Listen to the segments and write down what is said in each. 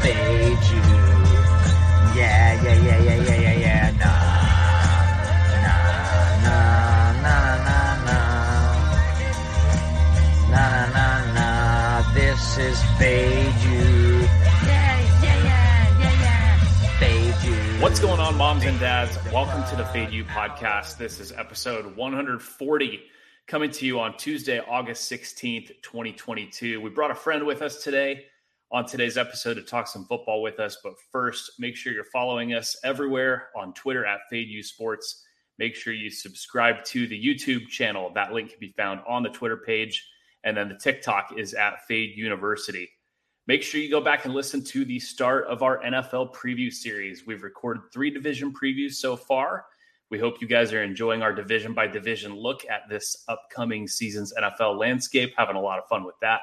fade you. Yeah, yeah, yeah, yeah, yeah, yeah, yeah. Nah, nah, nah, nah, nah, nah, nah, nah, nah. This is fade you. Yeah, yeah, yeah, yeah, yeah. Fade you. What's going on, moms and dads? Welcome to the Fade You podcast. This is episode 140 coming to you on Tuesday, August 16th, 2022. We brought a friend with us today on today's episode to talk some football with us. But first, make sure you're following us everywhere on Twitter at Fade You Sports. Make sure you subscribe to the YouTube channel. That link can be found on the Twitter page. And then the TikTok is at Fade University. Make sure you go back and listen to the start of our NFL preview series. We've recorded three division previews so far. We hope you guys are enjoying our division by division look at this upcoming season's NFL landscape, having a lot of fun with that.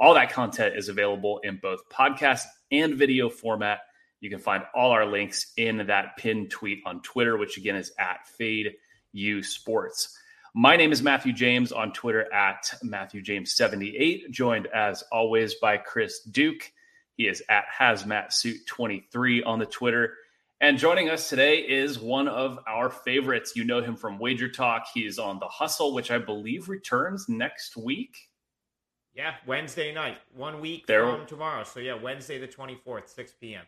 All that content is available in both podcast and video format. You can find all our links in that pinned tweet on Twitter, which again is at Fade U Sports. My name is Matthew James on Twitter at Matthew James 78, joined as always by Chris Duke. He is at Hazmat Suit 23 on the Twitter. And joining us today is one of our favorites. You know him from Wager Talk. He is on The Hustle, which I believe returns next week. Yeah, Wednesday night, one week There- from tomorrow. So yeah, Wednesday the twenty fourth, six p.m.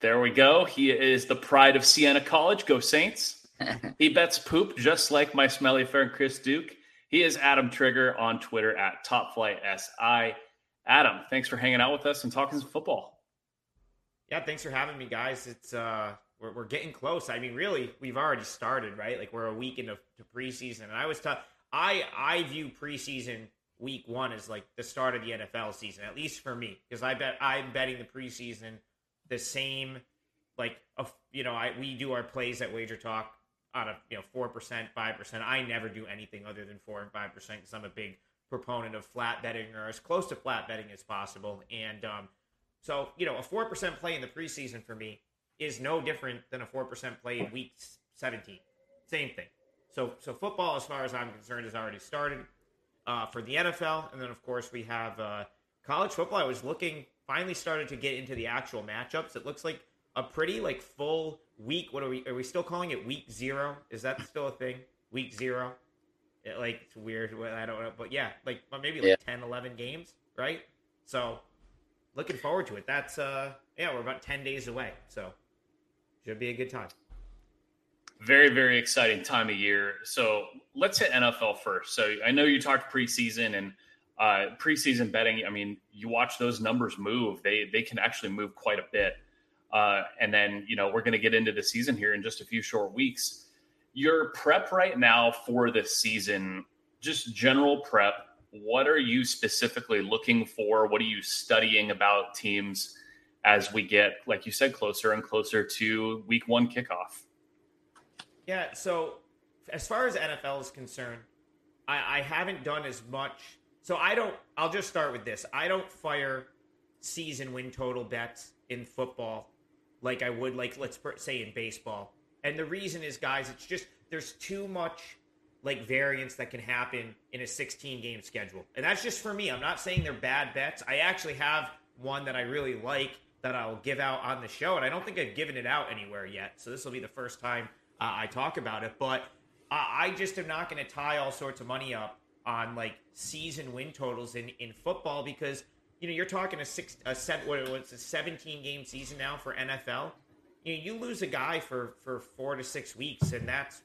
There we go. He is the pride of Siena College. Go Saints. he bets poop just like my smelly friend Chris Duke. He is Adam Trigger on Twitter at TopFlightSI. Adam, thanks for hanging out with us and talking some football. Yeah, thanks for having me, guys. It's uh, we're we're getting close. I mean, really, we've already started, right? Like we're a week into to preseason, and I was tough. I I view preseason week one is like the start of the NFL season, at least for me, because I bet I'm betting the preseason the same. Like, a, you know, I we do our plays at Wager Talk on a you know four percent, five percent. I never do anything other than four and five percent because I'm a big proponent of flat betting or as close to flat betting as possible. And um, so you know, a four percent play in the preseason for me is no different than a four percent play in week seventeen. Same thing. So so football, as far as I'm concerned, has already started uh, for the NFL, and then of course we have uh, college football. I was looking, finally started to get into the actual matchups. It looks like a pretty like full week. What are we? Are we still calling it week zero? Is that still a thing? Week zero? It, like it's weird. I don't know, but yeah, like well, maybe like Yeah. 10, 11 games, right? So looking forward to it. That's uh yeah, we're about ten days away, so should be a good time. Very, very exciting time of year. So let's hit NFL first. So I know you talked preseason and uh, preseason betting. I mean, you watch those numbers move; they they can actually move quite a bit. Uh, and then you know we're going to get into the season here in just a few short weeks. Your prep right now for the season, just general prep. What are you specifically looking for? What are you studying about teams as we get, like you said, closer and closer to Week One kickoff? Yeah, so as far as NFL is concerned, I, I haven't done as much. So I don't. I'll just start with this. I don't fire season win total bets in football like I would, like let's say in baseball. And the reason is, guys, it's just there's too much like variance that can happen in a 16 game schedule, and that's just for me. I'm not saying they're bad bets. I actually have one that I really like that I'll give out on the show, and I don't think I've given it out anywhere yet. So this will be the first time I talk about it. But uh, I just am not going to tie all sorts of money up on like season win totals in in football because you know you're talking a six a set what it's a 17 game season now for NFL. You know, you lose a guy for for four to six weeks, and that's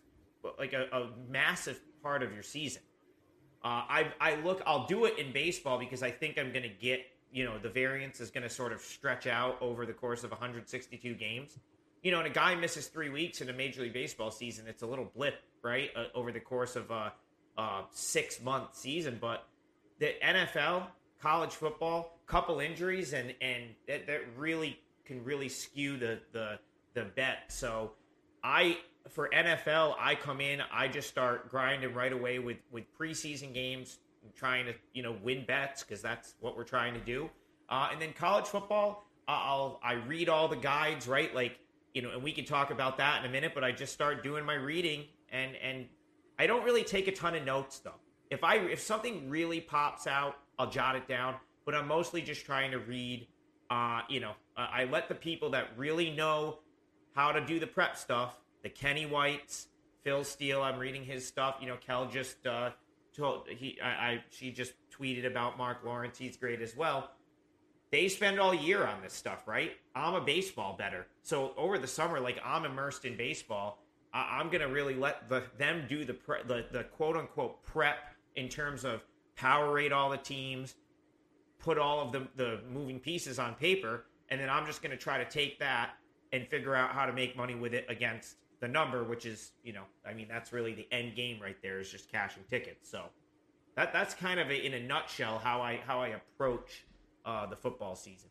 like a, a massive part of your season. Uh, I I look, I'll do it in baseball because I think I'm going to get you know the variance is going to sort of stretch out over the course of 162 games. You know, and a guy misses three weeks in a Major League Baseball season, it's a little blip, right, uh, over the course of a, a six month season. But the NFL, college football, couple injuries, and and that, that really can really skew the the the bet. So I for NFL, I come in, I just start grinding right away with with preseason games, trying to you know win bets because that's what we're trying to do. Uh, and then college football, I'll I read all the guides, right? Like you know, and we can talk about that in a minute. But I just start doing my reading, and and I don't really take a ton of notes though. If I if something really pops out, I'll jot it down. But I'm mostly just trying to read Uh, you know, I let the people that really know how to do the prep stuff, the Kenny Whites, Phil Steele. I'm reading his stuff. You know, Kel just uh, told he I, I she just tweeted about Mark Lawrence. He's great as well. They spend all year on this stuff, right? I'm a baseball better, so over the summer, like I'm immersed in baseball. I, am gonna really let the them do the pre, the the quote unquote prep in terms of power rate all the teams, put all of the the moving pieces on paper, and then I'm just gonna try to take that and figure out how to make money with it against the number, which is, you know, I mean, that's really the end game right there is just cashing tickets. So that that's kind of a, in a nutshell how I how I approach uh, the football season.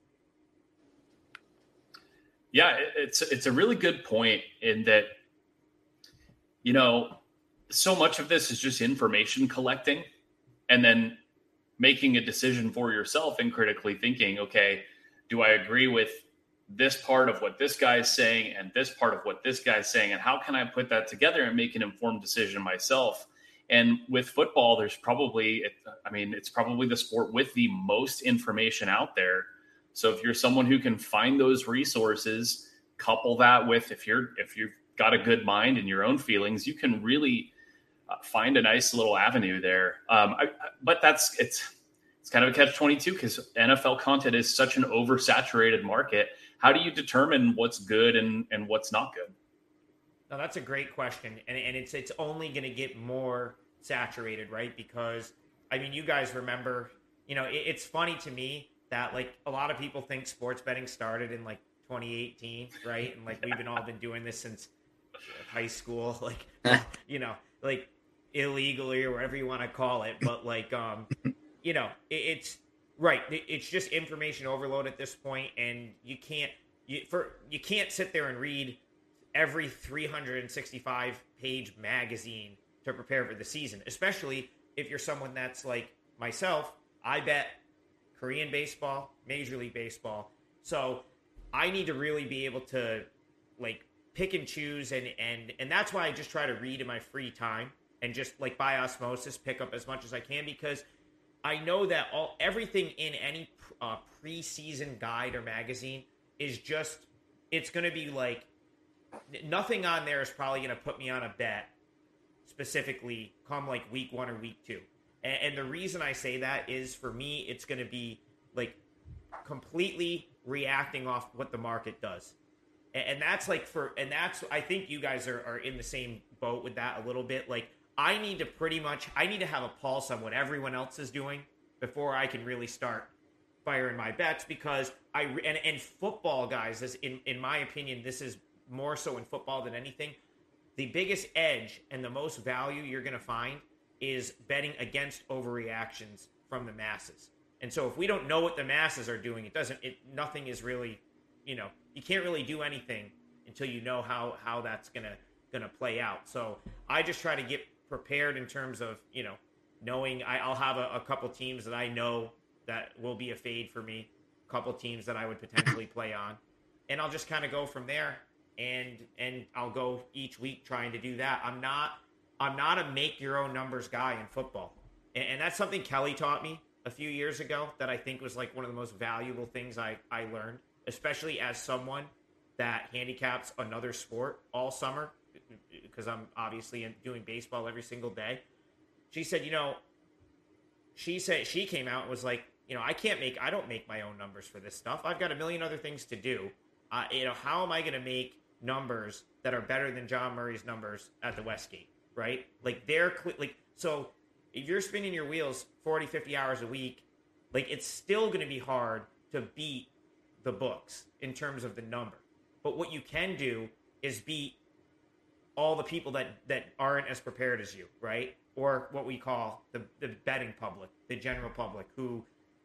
Yeah, it's it's a really good point in that, you know, so much of this is just information collecting, and then making a decision for yourself and critically thinking, okay, do I agree with this part of what this guy is saying and this part of what this guy is saying and how can i put that together and make an informed decision myself and with football there's probably i mean it's probably the sport with the most information out there. So if you're someone who can find those resources couple that with if you're if you've got a good mind and your own feelings you can really uh, find a nice little avenue there. Um, I, but that's it's it's kind of a catch 22 because nfl content is such an oversaturated market. How do you determine what's good and, and what's not good? Now that's a great question, and, and it's it's only going to get more saturated, right? Because I mean, you guys remember, you know, it, it's funny to me that like a lot of people think sports betting started in like 2018, right? And like we've been all been doing this since high school, like you know, like illegally or whatever you want to call it. But like, um, you know, it, it's Right. It's just information overload at this point, and you can't you for you can't sit there and read every 365 page magazine to prepare for the season, especially if you're someone that's like myself. I bet Korean baseball, Major League Baseball. So I need to really be able to like pick and choose and and and that's why I just try to read in my free time and just like by osmosis pick up as much as I can because I know that all everything in any uh, preseason guide or magazine is just it's going to be like nothing on there is probably going to put me on a bet specifically come like week one or week two. And, and the reason I say that is for me, it's going to be like completely reacting off what the market does. And, and that's like for, and that's, I think you guys are, are in the same boat with that a little bit. Like, I need to pretty much I need to have a pulse on what everyone else is doing before I can really start firing my bets because I and, and football guys is in in my opinion this is more so in football than anything the biggest edge and the most value you're going to find is betting against overreactions from the masses. And so if we don't know what the masses are doing it doesn't it nothing is really you know you can't really do anything until you know how how that's going to going to play out. So I just try to get prepared in terms of you know knowing I, will have a, a, couple teams that I know that will be a fade for me, a couple teams that I would potentially play on, and I'll just kind of go from there. And and I'll go each week trying to do that. I'm not I'm not a make your own numbers guy in football, and, and that's something Kelly taught me a few years ago that I think was like one of the most valuable things I I learned, especially as someone that handicaps another sport all summer because I'm obviously doing baseball every single day. She said, you know, she said she came out and was like, you know, I can't make, I don't make my own numbers for this stuff. I've got a million other things to do. Uh, you know, how am I going to make numbers that are better than John Murray's numbers at the Westgate, right? Like they're like, so if you're spinning your wheels 40, 50 hours a week, like it's still going to be hard to beat the books in terms of the number. But what you can do is beat all the people that that aren't as prepared as you, right? Or what we call the the betting public, the general public, who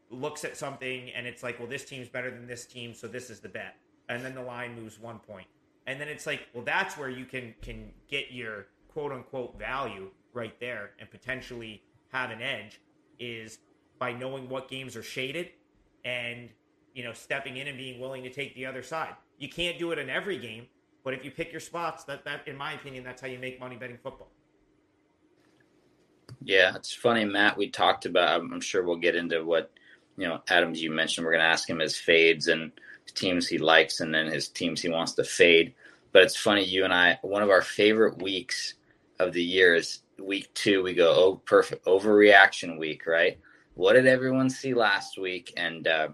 looks at something and it's like, well, this team's better than this team, so this is the bet, and then the line moves one point, and then it's like, well, that's where you can can get your quote unquote value right there and potentially have an edge is by knowing what games are shaded and you know stepping in and being willing to take the other side. You can't do it in every game, but if you pick your spots, that that in my opinion, that's how you make money betting football. Yeah, it's funny, Matt. We talked about. I'm sure we'll get into what you know, Adam, you mentioned we're going to ask him his fades and teams he likes and then his teams he wants to fade. But it's funny, you and I, one of our favorite weeks of the year is week two. We go, oh, perfect, overreaction week, right? What did everyone see last week? And, uh,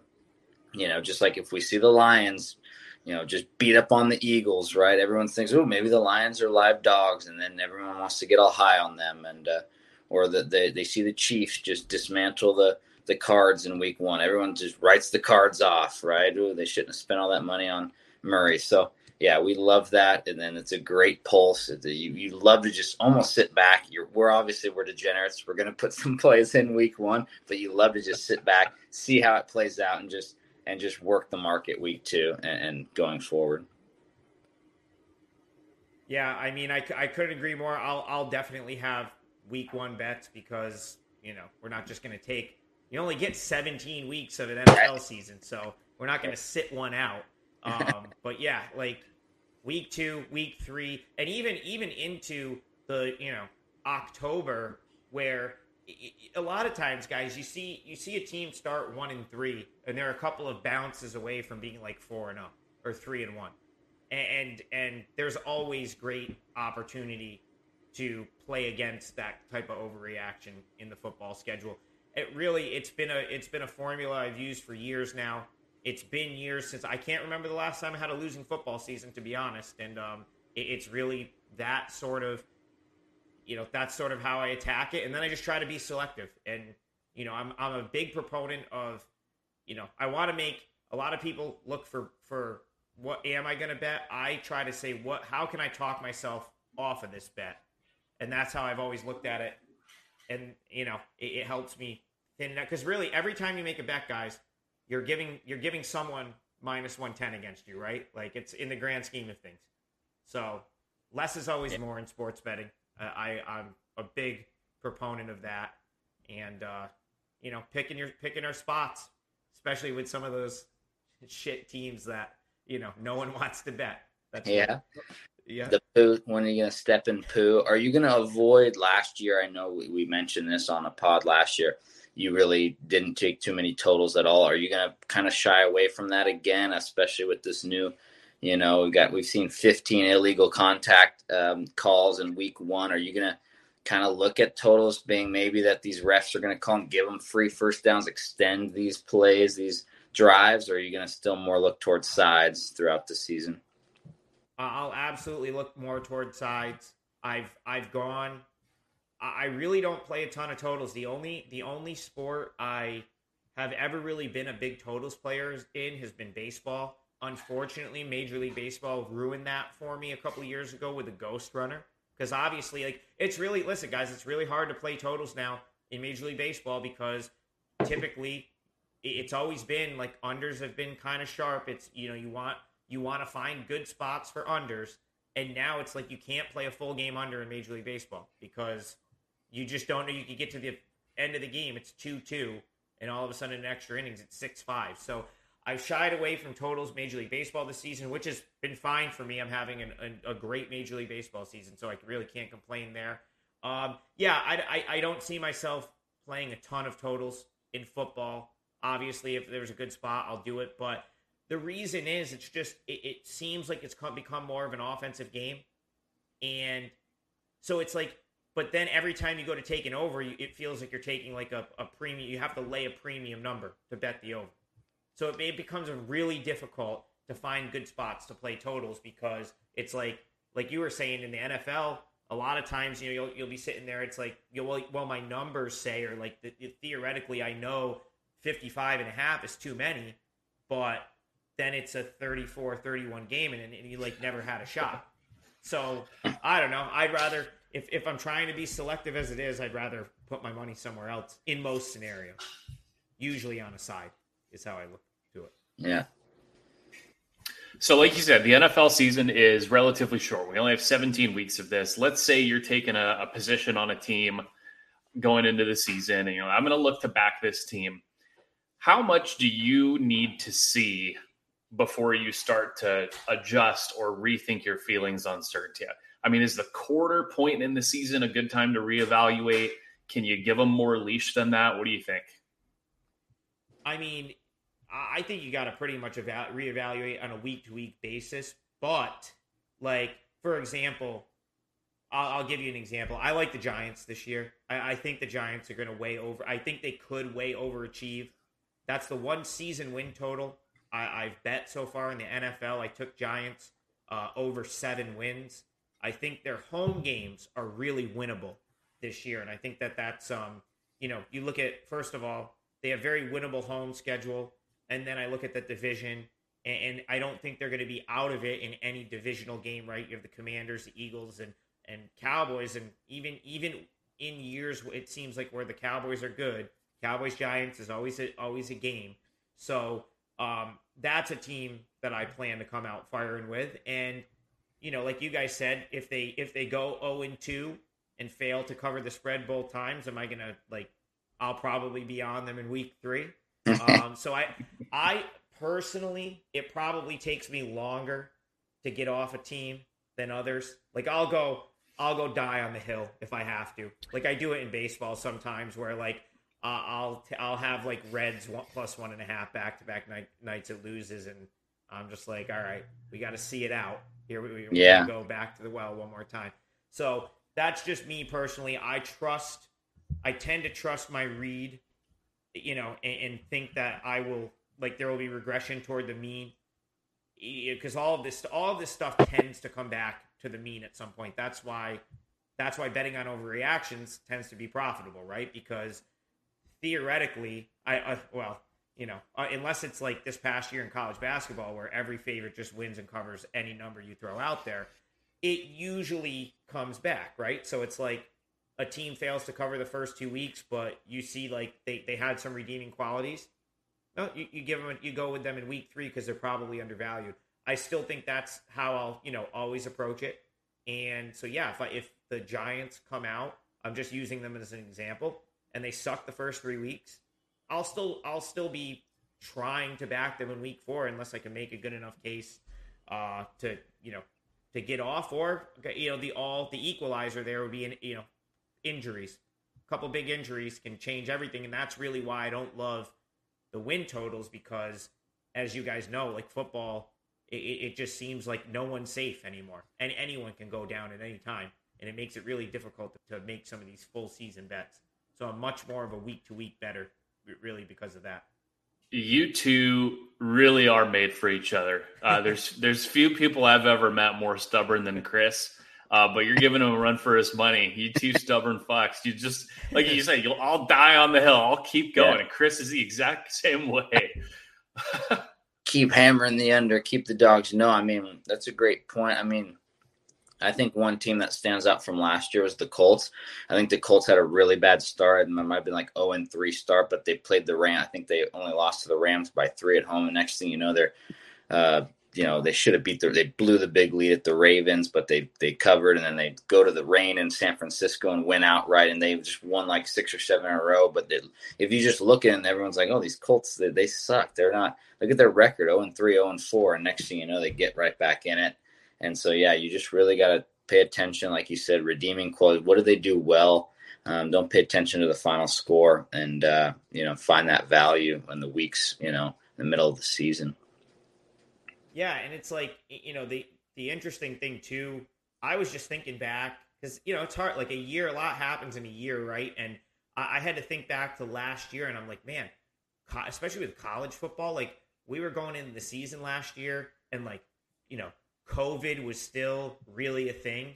you know, just like if we see the Lions, you know, just beat up on the Eagles, right? Everyone thinks, oh, maybe the Lions are live dogs, and then everyone wants to get all high on them, and uh, or that they, they see the Chiefs just dismantle the the cards in Week One. Everyone just writes the cards off, right? Ooh, they shouldn't have spent all that money on Murray. So yeah, we love that, and then it's a great pulse. You, you love to just almost sit back. You're, we're obviously we're degenerates. We're going to put some plays in Week One, but you love to just sit back, see how it plays out, and just and just work the market week two and, and going forward. Yeah, I mean, I, I couldn't agree more. I'll I'll definitely have week one bets because you know we're not just going to take. You only get 17 weeks of an NFL season, so we're not going to sit one out. Um, but yeah, like week two, week three, and even even into the you know October where a lot of times, guys, you see you see a team start one and three, and they're a couple of bounces away from being like four and zero or three and one, and and there's always great opportunity to play against that type of overreaction in the football schedule. It really it's been a it's been a formula I've used for years now. It's been years since I can't remember the last time I had a losing football season, to be honest, and um, it, it's really that sort of you know that's sort of how I attack it, and then I just try to be selective. And you know, I'm I'm a big proponent of, you know, I want to make a lot of people look for for what am I going to bet. I try to say what how can I talk myself off of this bet, and that's how I've always looked at it. And you know, it, it helps me thin out because really every time you make a bet, guys, you're giving you're giving someone minus one ten against you, right? Like it's in the grand scheme of things. So less is always more in sports betting. Uh, I I'm a big proponent of that, and uh, you know, picking your picking our spots, especially with some of those shit teams that you know no one wants to bet. That's yeah. Yeah. The poo. When are you gonna step in poo? Are you gonna avoid last year? I know we, we mentioned this on a pod last year. You really didn't take too many totals at all. Are you gonna kind of shy away from that again, especially with this new you know, we got we've seen 15 illegal contact um, calls in week one. Are you gonna kind of look at totals being maybe that these refs are gonna call and give them free first downs, extend these plays, these drives, or are you gonna still more look towards sides throughout the season? I'll absolutely look more towards sides. I've I've gone. I really don't play a ton of totals. The only the only sport I have ever really been a big totals player in has been baseball. Unfortunately, Major League Baseball ruined that for me a couple years ago with the Ghost Runner. Because obviously, like, it's really, listen, guys, it's really hard to play totals now in Major League Baseball because typically it's always been like unders have been kind of sharp. It's, you know, you want, you want to find good spots for unders. And now it's like you can't play a full game under in Major League Baseball because you just don't know you can get to the end of the game. It's 2 2. And all of a sudden, in extra innings, it's 6 5. So I've shied away from totals Major League Baseball this season, which has been fine for me. I'm having an, an, a great Major League Baseball season, so I really can't complain there. Um, yeah, I, I, I, don't see myself playing a ton of totals in football. Obviously, if there's a good spot, I'll do it. But the reason is, it's just it, it seems like it's become more of an offensive game, and so it's like. But then every time you go to take an over, it feels like you're taking like a, a premium. You have to lay a premium number to bet the over. So it, it becomes really difficult to find good spots to play totals because it's like like you were saying in the NFL, a lot of times you know you'll, you'll be sitting there. It's like you well, well my numbers say or like the, theoretically I know 55 and a half is too many, but then it's a 34 31 game and, and you like never had a shot. So I don't know. I'd rather if if I'm trying to be selective as it is, I'd rather put my money somewhere else in most scenarios. Usually on a side is how I look to it. yeah. So, like you said, the NFL season is relatively short. We only have 17 weeks of this. Let's say you're taking a, a position on a team going into the season, and you know, I'm going to look to back this team. How much do you need to see before you start to adjust or rethink your feelings on certainty? I mean, is the quarter point in the season a good time to reevaluate? Can you give them more leash than that? What do you think? I mean, I think you got to pretty much eva- reevaluate on a week to week basis. But, like, for example, I'll, I'll, give you an example. I like the Giants this year. I, I think the Giants are going to way over. I think they could way overachieve. That's the one season win total I, have bet so far in the NFL. I took Giants uh, over seven wins. I think their home games are really winnable this year, and I think that that's um, you know, you look at first of all, they have very winnable home schedule, and then I look at the division, and, and I don't think they're going to be out of it in any divisional game. Right? You have the Commanders, the Eagles, and and Cowboys, and even even in years it seems like where the Cowboys are good, Cowboys Giants is always a, always a game. So um, that's a team that I plan to come out firing with. And you know, like you guys said, if they if they go zero oh and two and fail to cover the spread both times, am I gonna like? I'll probably be on them in week three. um, so I I personally, it probably takes me longer to get off a team than others. Like I'll go I'll go die on the hill if I have to. Like I do it in baseball sometimes, where like uh, I'll t- I'll have like Reds one, plus one and a half back to back nights it loses, and I'm just like, all right, we got to see it out. Here we, we yeah. go back to the well one more time. So that's just me personally. I trust. I tend to trust my read, you know, and, and think that I will like there will be regression toward the mean because all of this all of this stuff tends to come back to the mean at some point. That's why that's why betting on overreactions tends to be profitable, right? Because theoretically, I, I well, you know, uh, unless it's like this past year in college basketball where every favorite just wins and covers any number you throw out there, it usually comes back, right? So it's like a team fails to cover the first two weeks, but you see like they, they had some redeeming qualities. No, you, you give them you go with them in week three because they're probably undervalued. I still think that's how I'll you know always approach it. And so yeah, if I, if the Giants come out, I'm just using them as an example, and they suck the first three weeks, I'll still I'll still be trying to back them in week four unless I can make a good enough case uh, to you know to get off or you know the all the equalizer there would be you know injuries. A couple big injuries can change everything, and that's really why I don't love the win totals because, as you guys know, like football, it, it just seems like no one's safe anymore, and anyone can go down at any time, and it makes it really difficult to make some of these full season bets. So I'm much more of a week to week better, really, because of that. You two really are made for each other. Uh, there's there's few people I've ever met more stubborn than Chris. Uh, but you're giving him a run for his money. You two stubborn fucks. You just like you say, you'll I'll die on the hill. I'll keep going. Yeah. And Chris is the exact same way. keep hammering the under, keep the dogs. No, I mean that's a great point. I mean, I think one team that stands out from last year was the Colts. I think the Colts had a really bad start, and might have been like 0 and 3 start, but they played the Rams. I think they only lost to the Rams by three at home. And next thing you know, they're uh, you know they should have beat the they blew the big lead at the Ravens, but they they covered and then they go to the rain in San Francisco and win outright, and they just won like six or seven in a row. But they, if you just look and everyone's like, oh, these Colts they, they suck. They're not. Look at their record, 0 and 3, 0 and 4, and next thing you know, they get right back in it. And so yeah, you just really got to pay attention, like you said, redeeming quality. What do they do well? Um, don't pay attention to the final score, and uh, you know find that value in the weeks, you know, in the middle of the season. Yeah, and it's like you know the the interesting thing too. I was just thinking back because you know it's hard. Like a year, a lot happens in a year, right? And I, I had to think back to last year, and I'm like, man, especially with college football, like we were going into the season last year, and like you know, COVID was still really a thing.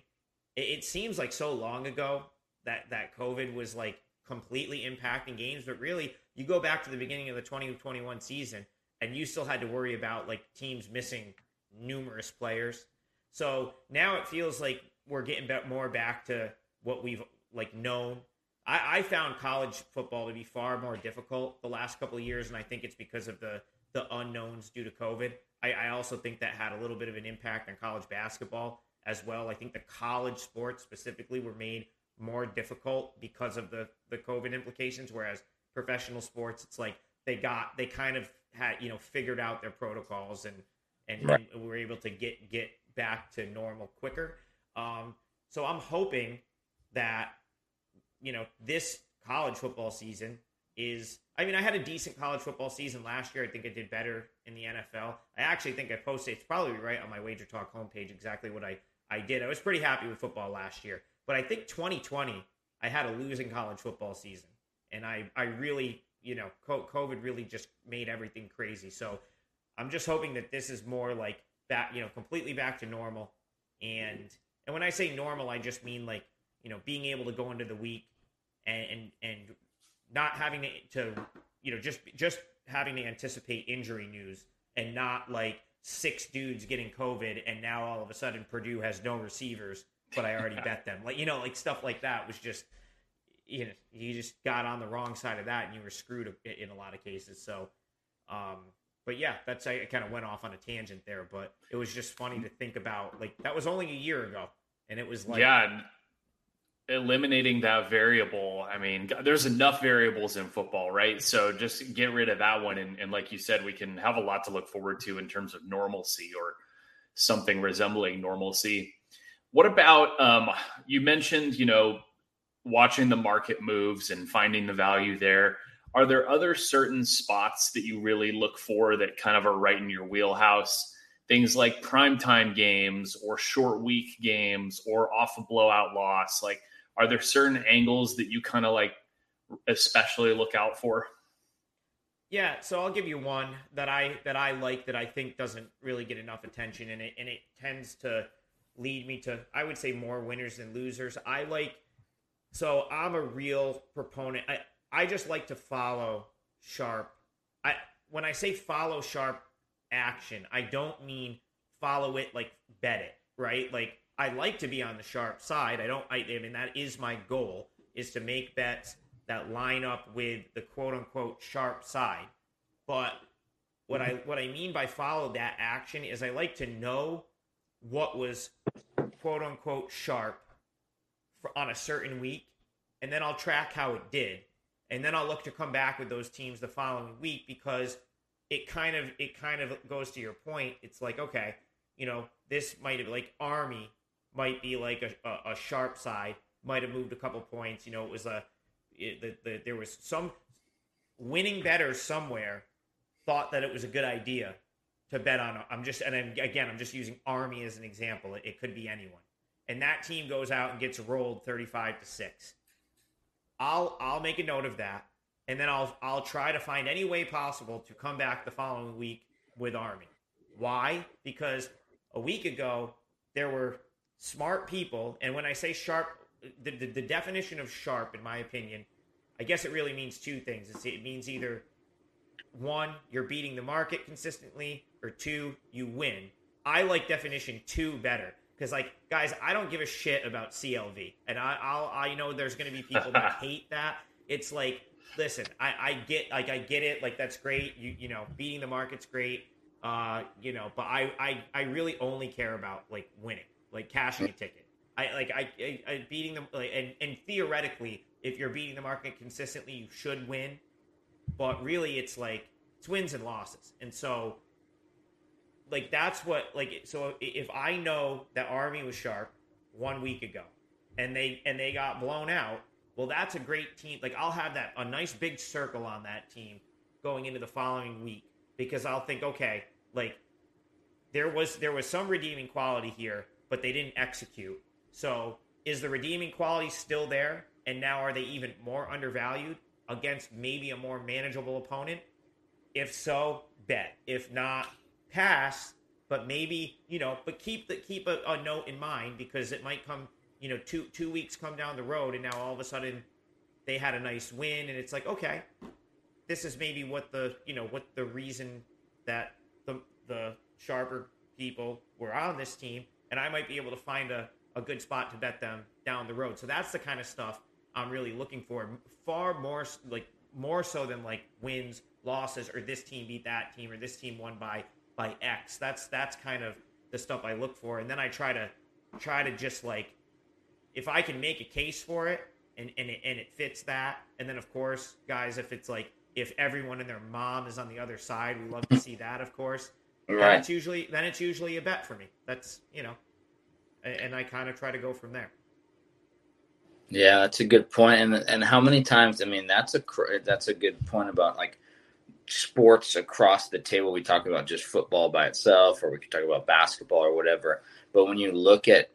It, it seems like so long ago that that COVID was like completely impacting games, but really, you go back to the beginning of the 2021 season and you still had to worry about like teams missing numerous players. So now it feels like we're getting more back to what we've like known. I, I found college football to be far more difficult the last couple of years, and I think it's because of the the unknowns due to COVID. I, I also think that had a little bit of an impact on college basketball as well. I think the college sports specifically were made more difficult because of the the COVID implications, whereas professional sports, it's like they got they kind of had you know figured out their protocols and and, right. and were able to get get back to normal quicker. Um, so I'm hoping that you know this college football season is I mean, I had a decent college football season last year. I think I did better in the NFL. I actually think I posted it's probably right on my Wager Talk homepage exactly what I, I did. I was pretty happy with football last year. But I think 2020, I had a losing college football season. And I, I really, you know, COVID really just made everything crazy. So I'm just hoping that this is more like back, you know, completely back to normal. And and when I say normal, I just mean like, you know, being able to go into the week and and, and not having to, you know, just just having to anticipate injury news and not like six dudes getting COVID and now all of a sudden Purdue has no receivers, but I already bet them. Like you know, like stuff like that was just you know you just got on the wrong side of that and you were screwed in a lot of cases. So, um, but yeah, that's I kind of went off on a tangent there, but it was just funny to think about. Like that was only a year ago, and it was like yeah eliminating that variable i mean there's enough variables in football right? So just get rid of that one and, and, like you said we can have a lot to look forward to in terms of normalcy or something resembling normalcy. What about um, you mentioned you know watching the market moves and finding the value there. Are there other certain spots that you really look for that kind of are right in your wheelhouse? Things like primetime games or short week games or off a blowout loss like are there certain angles that you kind of like especially look out for? Yeah, so I'll give you one that I that I like that I think doesn't really get enough attention and it and it tends to lead me to I would say more winners than losers. I like so I'm a real proponent. I I just like to follow sharp. I when I say follow sharp action, I don't mean follow it like bet it, right? Like I like to be on the sharp side. I don't. I, I mean, that is my goal is to make bets that line up with the quote unquote sharp side. But what I what I mean by follow that action is I like to know what was quote unquote sharp for, on a certain week, and then I'll track how it did, and then I'll look to come back with those teams the following week because it kind of it kind of goes to your point. It's like okay, you know, this might have like Army might be like a, a, a sharp side, might have moved a couple points. You know, it was a it, the, the, there was some winning better somewhere thought that it was a good idea to bet on. I'm just and then, again, I'm just using Army as an example. It, it could be anyone, and that team goes out and gets rolled 35 to six. I'll I'll make a note of that, and then I'll I'll try to find any way possible to come back the following week with Army. Why? Because a week ago there were smart people, and when I say sharp, the, the, the, definition of sharp, in my opinion, I guess it really means two things. It's, it means either one, you're beating the market consistently, or two, you win. I like definition two better because, like, guys, I don't give a shit about CLV, and I, I'll, I know there's going to be people that hate that. It's like, listen, I, I get, like, I get it, like that's great. You, you know, beating the market's great, uh, you know, but I, I, I really only care about like winning like cashing a ticket. I like I, I, I beating them like, and and theoretically, if you're beating the market consistently, you should win. But really, it's like it's wins and losses, and so like that's what like so if I know that Army was sharp one week ago, and they and they got blown out, well, that's a great team. Like I'll have that a nice big circle on that team going into the following week because I'll think, okay, like there was there was some redeeming quality here but they didn't execute. So is the redeeming quality still there? And now are they even more undervalued against maybe a more manageable opponent? If so, bet. If not, pass. But maybe you know, but keep the keep a, a note in mind because it might come. You know, two two weeks come down the road, and now all of a sudden they had a nice win, and it's like okay, this is maybe what the you know what the reason that the the sharper people were on this team and I might be able to find a, a good spot to bet them down the road. So that's the kind of stuff I'm really looking for. Far more like more so than like wins, losses, or this team beat that team, or this team won by by X. That's that's kind of the stuff I look for, and then I try to try to just like if I can make a case for it and and it, and it fits that, and then of course, guys, if it's like if everyone and their mom is on the other side, we love to see that, of course. Right. Then it's usually then it's usually a bet for me. That's you know, and I kind of try to go from there. Yeah, that's a good point. And and how many times? I mean, that's a that's a good point about like sports across the table. We talk about just football by itself, or we could talk about basketball or whatever. But when you look at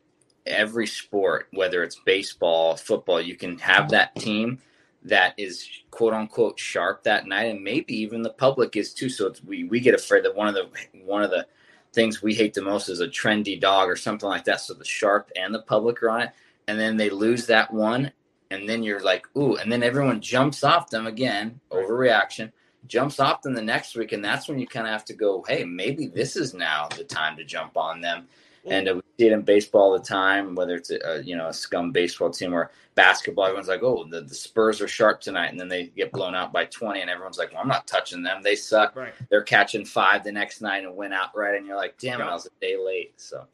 every sport, whether it's baseball, football, you can have that team that is quote unquote sharp that night, and maybe even the public is too. So we we get afraid that one of the one of the things we hate the most is a trendy dog or something like that. So the sharp and the public are on it, and then they lose that one, and then you're like, ooh, and then everyone jumps off them again, overreaction, jumps off them the next week, and that's when you kind of have to go, hey, maybe this is now the time to jump on them and uh, see it in baseball all the time, whether it's a, you know a scum baseball team or basketball. Everyone's like, "Oh, the, the Spurs are sharp tonight," and then they get blown out by twenty, and everyone's like, "Well, I'm not touching them. They suck." Right. They're catching five the next night and win outright, and you're like, "Damn it, I was a day late." So,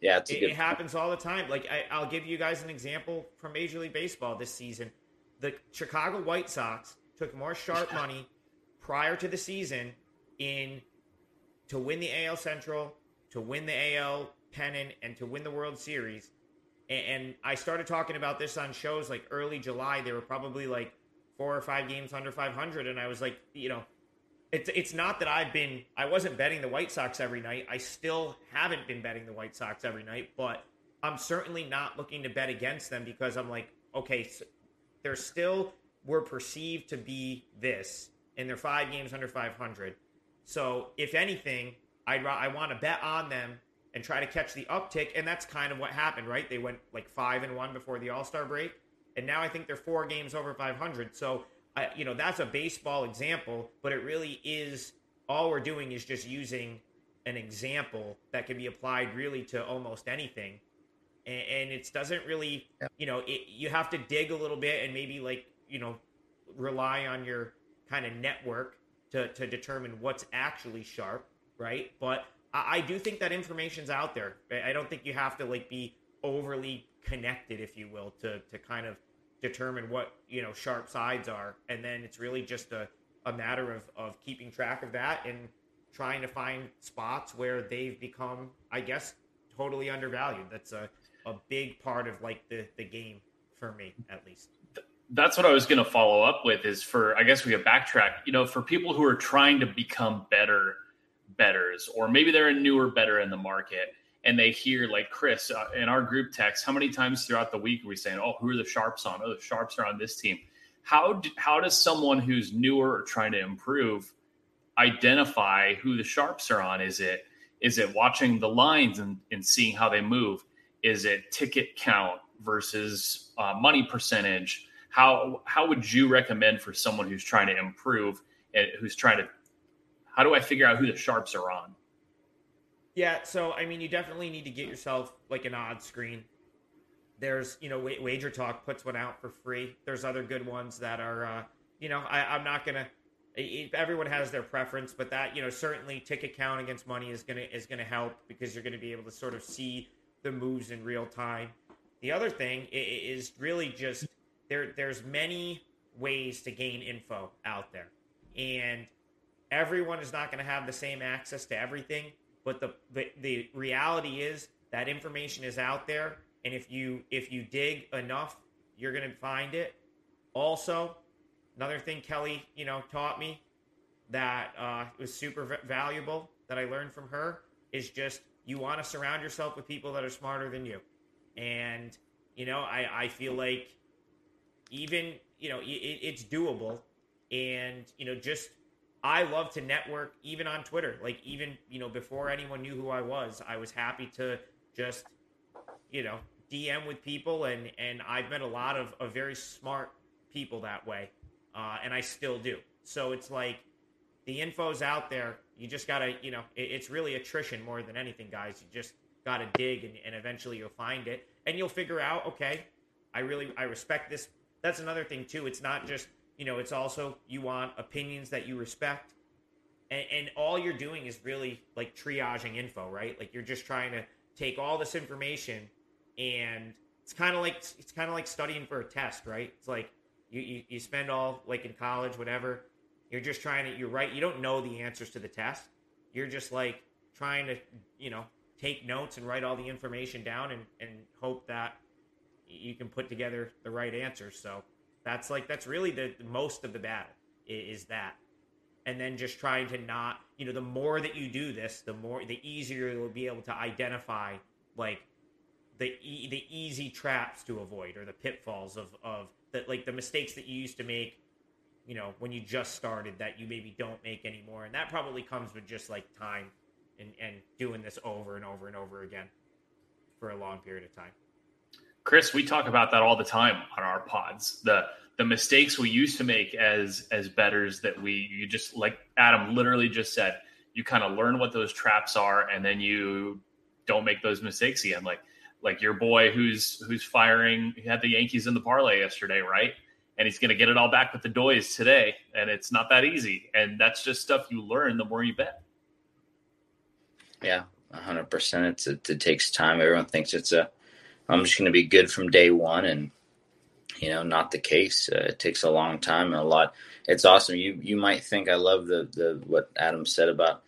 yeah, it, it happens all the time. Like I, I'll give you guys an example from Major League Baseball this season. The Chicago White Sox took more sharp money prior to the season in to win the AL Central, to win the AL pennant and to win the World Series. And I started talking about this on shows like early July. They were probably like four or five games under 500. And I was like, you know, it's, it's not that I've been, I wasn't betting the White Sox every night. I still haven't been betting the White Sox every night, but I'm certainly not looking to bet against them because I'm like, okay, so they're still were perceived to be this, and they're five games under 500. So if anything, I'd, I want to bet on them and try to catch the uptick. And that's kind of what happened, right? They went like five and one before the All Star break, and now I think they're four games over 500. So, I, you know, that's a baseball example, but it really is all we're doing is just using an example that can be applied really to almost anything. And, and it doesn't really, you know, it, you have to dig a little bit and maybe like, you know, rely on your kind of network to, to determine what's actually sharp, right? But I, do think that information's out there. I don't think you have to like be overly connected, if you will, to to kind of determine what you know sharp sides are, and then it's really just a, a matter of of keeping track of that and trying to find spots where they've become, I guess, totally undervalued. That's a a big part of like the the game for me, at least that's what I was going to follow up with is for I guess we have backtrack. You know, for people who are trying to become better betters, or maybe they're a newer better in the market and they hear like Chris uh, in our group text, how many times throughout the week are we saying, "Oh, who are the sharps on? Oh, the sharps are on this team." How do, how does someone who's newer or trying to improve identify who the sharps are on? Is it is it watching the lines and, and seeing how they move? Is it ticket count versus uh, money percentage? How how would you recommend for someone who's trying to improve and who's trying to how do I figure out who the sharps are on? Yeah, so I mean, you definitely need to get yourself like an odd screen. There's, you know, Wager Talk puts one out for free. There's other good ones that are, uh, you know, I, I'm not gonna. Everyone has their preference, but that you know certainly ticket count against money is gonna is gonna help because you're gonna be able to sort of see the moves in real time. The other thing is really just there. There's many ways to gain info out there, and everyone is not going to have the same access to everything, but the, the the reality is that information is out there, and if you if you dig enough, you're going to find it. Also, another thing Kelly, you know, taught me that uh, was super valuable that I learned from her is just you want to surround yourself with people that are smarter than you, and you know, I I feel like even you know it, it's doable, and you know just I love to network even on Twitter. Like even, you know, before anyone knew who I was, I was happy to just, you know, DM with people and and I've met a lot of, of very smart people that way. Uh, and I still do. So it's like the info's out there. You just gotta, you know, it, it's really attrition more than anything, guys. You just gotta dig and, and eventually you'll find it. And you'll figure out, okay, I really I respect this. That's another thing too. It's not just you know, it's also you want opinions that you respect. And, and all you're doing is really like triaging info, right? Like you're just trying to take all this information and it's kind of like it's kind of like studying for a test, right? It's like you, you, you spend all like in college, whatever. You're just trying to you're right. You don't know the answers to the test. You're just like trying to you know take notes and write all the information down and, and hope that you can put together the right answers. So that's like that's really the most of the battle is that. And then just trying to not you know the more that you do this the more the easier you'll be able to identify like the e- the easy traps to avoid or the pitfalls of of that like the mistakes that you used to make you know when you just started that you maybe don't make anymore. And that probably comes with just like time and and doing this over and over and over again for a long period of time Chris, we talk about that all the time on our pods. The the mistakes we used to make as as betters that we you just like Adam literally just said, you kind of learn what those traps are and then you don't make those mistakes again. Like like your boy who's who's firing he had the Yankees in the parlay yesterday, right? And he's going to get it all back with the Doys today, and it's not that easy. And that's just stuff you learn the more you bet. Yeah, hundred percent. It's it, it takes time. Everyone thinks it's a I'm just going to be good from day one, and you know, not the case. Uh, it takes a long time and a lot. It's awesome. You you might think I love the the what Adam said about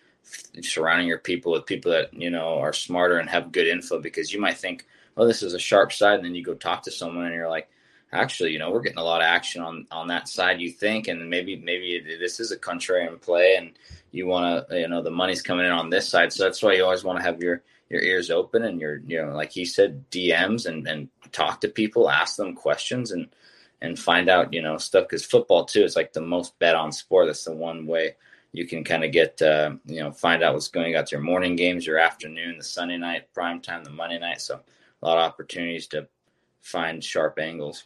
surrounding your people with people that you know are smarter and have good info because you might think, oh, this is a sharp side, and then you go talk to someone and you're like, actually, you know, we're getting a lot of action on on that side. You think, and maybe maybe this is a contrarian play, and you want to, you know, the money's coming in on this side. So that's why you always want to have your your ears open and your you know like he said DMs and and talk to people, ask them questions and and find out you know stuff because football too is like the most bet on sport. That's the one way you can kind of get uh, you know find out what's going. on. your morning games, your afternoon, the Sunday night prime time, the Monday night. So a lot of opportunities to find sharp angles.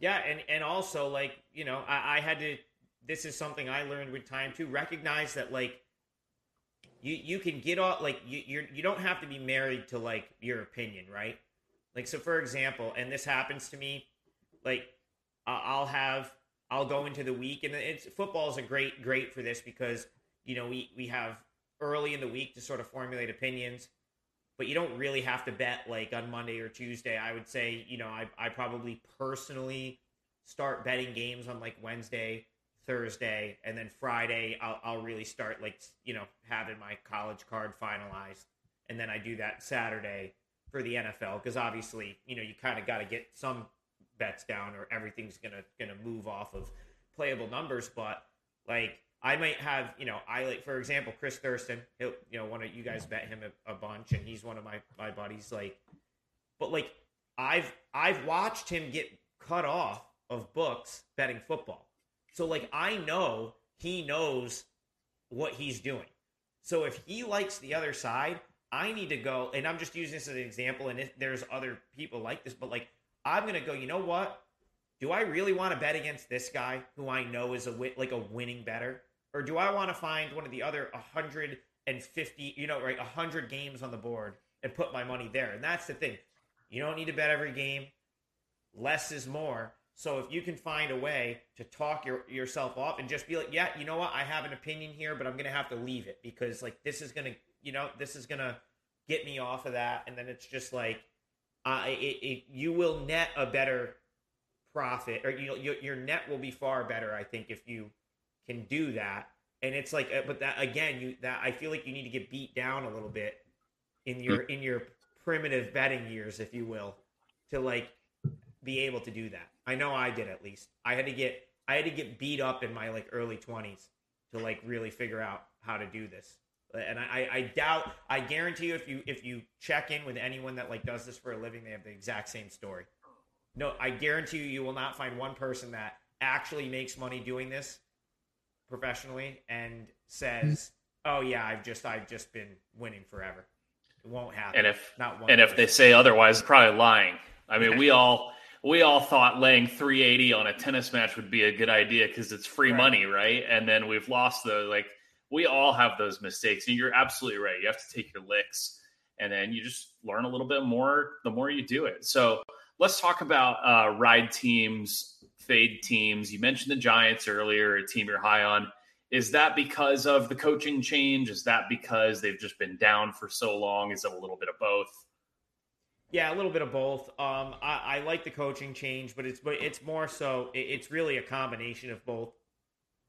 Yeah, and and also like you know I, I had to. This is something I learned with time too. Recognize that like you you can get off like you you're you don't have to be married to like your opinion, right? Like so, for example, and this happens to me, like I'll have I'll go into the week, and it's football is a great great for this because you know we we have early in the week to sort of formulate opinions, but you don't really have to bet like on Monday or Tuesday. I would say you know I I probably personally start betting games on like Wednesday Thursday, and then Friday I'll, I'll really start like you know having my college card finalized, and then I do that Saturday for the NFL because obviously you know you kind of got to get some bets down or everything's gonna gonna move off of playable numbers. But like I might have you know I like for example Chris Thurston, he'll, you know one of you guys bet him a, a bunch, and he's one of my my buddies. Like, but like I've I've watched him get cut off of books betting football so like I know he knows what he's doing. So if he likes the other side, I need to go and I'm just using this as an example and if there's other people like this, but like I'm going to go, you know what? Do I really want to bet against this guy who I know is a like a winning better or do I want to find one of the other 150, you know, right, 100 games on the board and put my money there? And that's the thing. You don't need to bet every game. Less is more. So if you can find a way to talk your, yourself off and just be like, yeah, you know what, I have an opinion here, but I'm gonna have to leave it because like this is gonna, you know, this is gonna get me off of that, and then it's just like, uh, it, it, you will net a better profit, or you know, your, your net will be far better, I think, if you can do that. And it's like, uh, but that again, you that I feel like you need to get beat down a little bit in your in your primitive betting years, if you will, to like be able to do that. I know I did at least. I had to get I had to get beat up in my like early twenties to like really figure out how to do this. And I, I doubt I guarantee you if you if you check in with anyone that like does this for a living, they have the exact same story. No, I guarantee you you will not find one person that actually makes money doing this professionally and says, hmm. "Oh yeah, I've just I've just been winning forever." It won't happen. And if not one and person. if they say otherwise, probably lying. I mean, we all we all thought laying 380 on a tennis match would be a good idea because it's free right. money, right? And then we've lost the like we all have those mistakes. And you're absolutely right. You have to take your licks and then you just learn a little bit more the more you do it. So let's talk about uh, ride teams, fade teams. You mentioned the Giants earlier, a team you're high on. Is that because of the coaching change? Is that because they've just been down for so long? Is it a little bit of both? Yeah, a little bit of both. Um, I, I, like the coaching change, but it's but it's more so it, it's really a combination of both.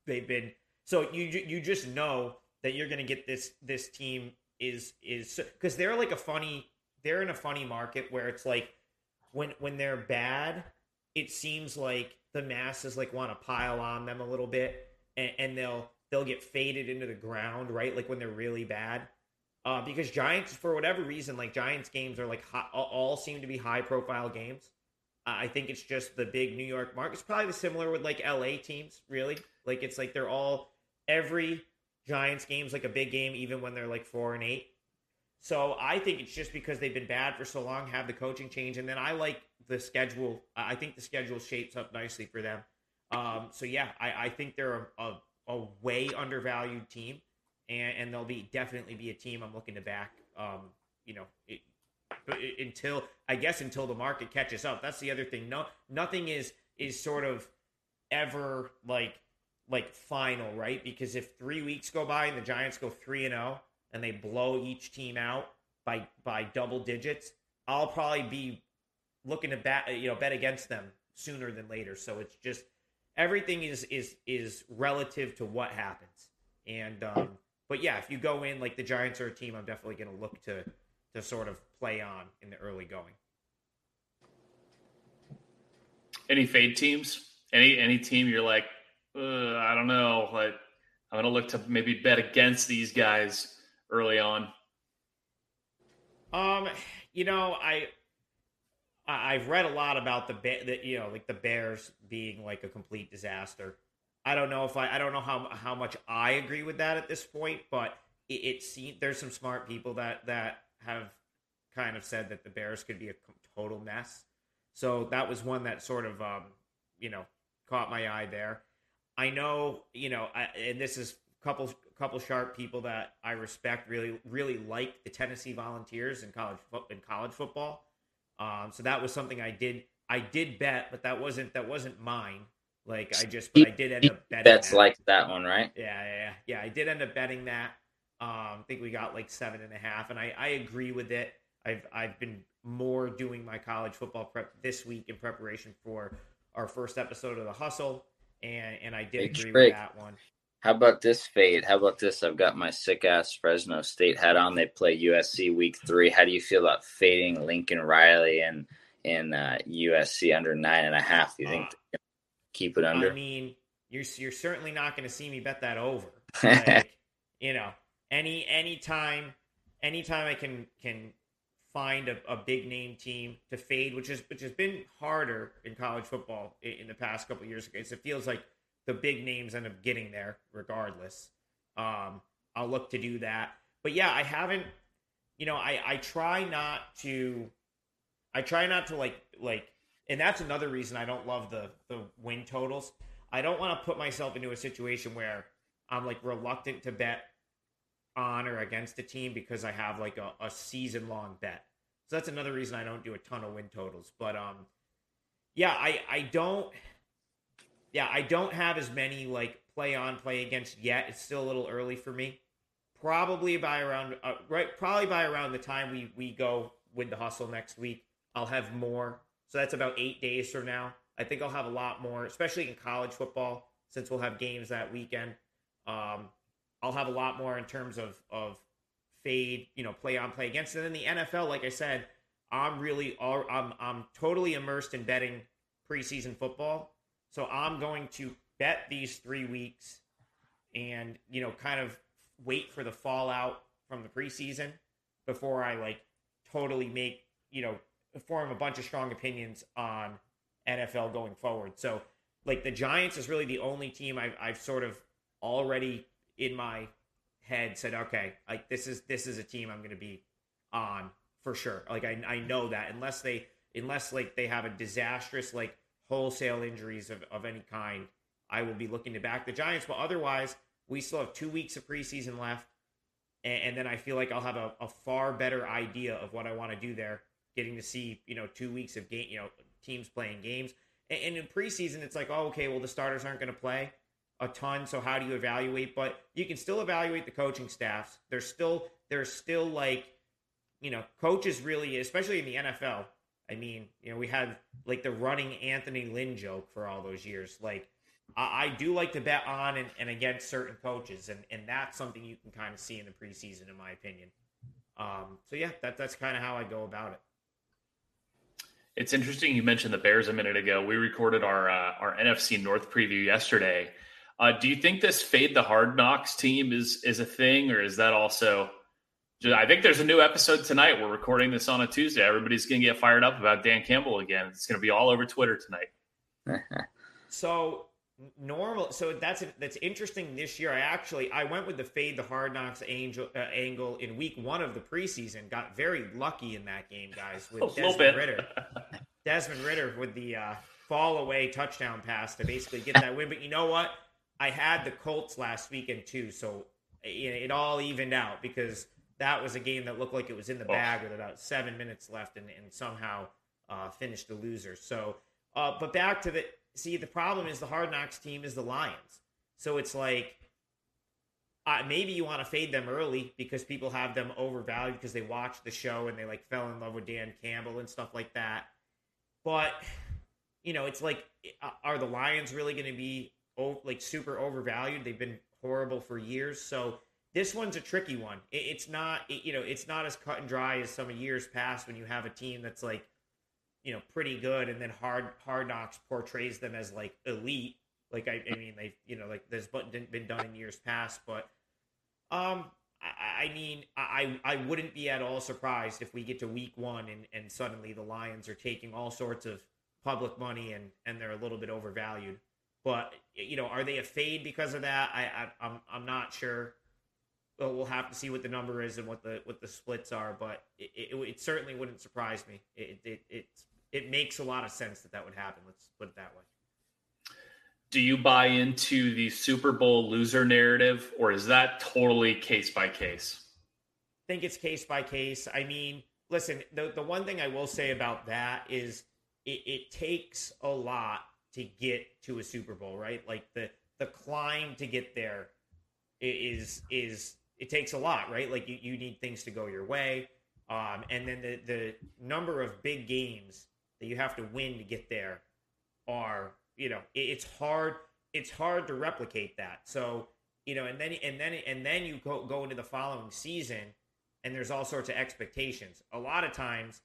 They've been so you you just know that you're going to get this this team is is because they're like a funny they're in a funny market where it's like when when they're bad, it seems like the masses like want to pile on them a little bit, and, and they'll they'll get faded into the ground, right? Like when they're really bad. Uh, because Giants, for whatever reason, like Giants games are like high, all seem to be high profile games. Uh, I think it's just the big New York market. It's probably similar with like LA teams, really. Like it's like they're all every Giants game's like a big game, even when they're like four and eight. So I think it's just because they've been bad for so long, have the coaching change, and then I like the schedule. I think the schedule shapes up nicely for them. Um, so yeah, I, I think they're a, a, a, way undervalued team, and, and they'll be definitely be a team I'm looking to back. Um, you know, it, it, until I guess until the market catches up. That's the other thing. No, nothing is is sort of ever like like final, right? Because if three weeks go by and the Giants go three and zero oh, and they blow each team out by by double digits, I'll probably be looking to bet you know bet against them sooner than later. So it's just everything is is is relative to what happens. And um, but yeah, if you go in like the Giants are a team, I'm definitely going to look to to sort of play on in the early going. Any fade teams? Any any team you're like, I don't know, like I'm gonna look to maybe bet against these guys early on. Um, you know, I I've read a lot about the that you know like the Bears being like a complete disaster. I don't know if I I don't know how how much I agree with that at this point, but it, it seems there's some smart people that that have kind of said that the Bears could be a total mess. So that was one that sort of um, you know caught my eye there. I know you know, I, and this is a couple couple sharp people that I respect really really like the Tennessee Volunteers in college in college football. Um, so that was something I did I did bet, but that wasn't that wasn't mine. Like I just, but I did end up betting. That's that. like that one, right? Yeah, yeah, yeah, yeah. I did end up betting that. Um, I think we got like seven and a half, and I I agree with it. I've I've been more doing my college football prep this week in preparation for our first episode of the Hustle, and and I did agree with that one. How about this fade? How about this? I've got my sick ass Fresno State hat on. They play USC week three. How do you feel about fading Lincoln Riley and in uh, USC under nine and a half? Do you think uh, keep it under? I mean, you're you're certainly not going to see me bet that over. Like, you know, any any time, anytime I can can find a, a big name team to fade, which is which has been harder in college football in, in the past couple years. It feels like the big names end up getting there regardless. Um, I'll look to do that. But yeah, I haven't. You know, I I try not to. I try not to like like, and that's another reason I don't love the the win totals. I don't want to put myself into a situation where I'm like reluctant to bet on or against a team because I have like a, a season long bet. So that's another reason I don't do a ton of win totals. But um, yeah, I I don't yeah, I don't have as many like play on, play against yet. It's still a little early for me. Probably by around uh, right, probably by around the time we we go with the hustle next week, I'll have more. So that's about eight days from now. I think I'll have a lot more, especially in college football, since we'll have games that weekend. Um, I'll have a lot more in terms of of fade, you know, play on, play against. And then the NFL, like I said, I'm really, I'm I'm totally immersed in betting preseason football. So I'm going to bet these three weeks and, you know, kind of wait for the fallout from the preseason before I like totally make, you know, form a bunch of strong opinions on NFL going forward. So, like, the Giants is really the only team I've, I've sort of already in my head said, okay, like, this is, this is a team I'm going to be on for sure. Like, I, I know that unless they, unless like they have a disastrous, like, wholesale injuries of, of any kind, I will be looking to back the Giants. But otherwise, we still have two weeks of preseason left. And, and then I feel like I'll have a, a far better idea of what I want to do there, getting to see, you know, two weeks of game, you know, teams playing games. And, and in preseason, it's like, oh, okay, well, the starters aren't going to play a ton. So how do you evaluate? But you can still evaluate the coaching staffs. There's still, there's still like, you know, coaches really, especially in the NFL, I mean, you know, we had like the running Anthony Lynn joke for all those years. Like, I, I do like to bet on and, and, against certain coaches, and, and that's something you can kind of see in the preseason, in my opinion. Um, so yeah, that that's kind of how I go about it. It's interesting you mentioned the Bears a minute ago. We recorded our uh, our NFC North preview yesterday. Uh, do you think this fade the hard knocks team is is a thing, or is that also? I think there's a new episode tonight. We're recording this on a Tuesday. Everybody's going to get fired up about Dan Campbell again. It's going to be all over Twitter tonight. so normal. So that's that's interesting. This year, I actually I went with the fade the hard knocks angel uh, angle in week one of the preseason. Got very lucky in that game, guys, with Desmond Ridder Desmond Ridder with the uh, fall away touchdown pass to basically get that win. But you know what? I had the Colts last weekend too, so it, it all evened out because that was a game that looked like it was in the oh. bag with about seven minutes left, and, and somehow uh, finished the loser. So, uh, but back to the see, the problem is the Hard Knocks team is the Lions. So it's like uh, maybe you want to fade them early because people have them overvalued because they watched the show and they like fell in love with Dan Campbell and stuff like that. But you know, it's like, uh, are the Lions really going to be like super overvalued? They've been horrible for years. So this one's a tricky one. It's not, you know, it's not as cut and dry as some years past when you have a team that's like you know pretty good, and then Hard Hard Knocks portrays them as like elite. Like I, I mean, they you know like this but been done in years past, but um, I, mean, I I wouldn't be at all surprised if we get to week one and and suddenly the Lions are taking all sorts of public money and and they're a little bit overvalued. But you know, are they a fade because of that? I, I I'm I'm not sure. Well, we'll have to see what the number is and what the what the splits are, but it, it, it certainly wouldn't surprise me. It, it it's it makes a lot of sense that that would happen. Let's put it that way. Do you buy into the Super Bowl loser narrative, or is that totally case by case? I think it's case by case. I mean, listen, the the one thing I will say about that is it, it takes a lot to get to a Super Bowl, right? Like the the climb to get there is is it takes a lot, right? Like you, you need things to go your way. Um, and then the, the number of big games that you have to win to get there are you know it's hard it's hard to replicate that so you know and then and then and then you go, go into the following season and there's all sorts of expectations a lot of times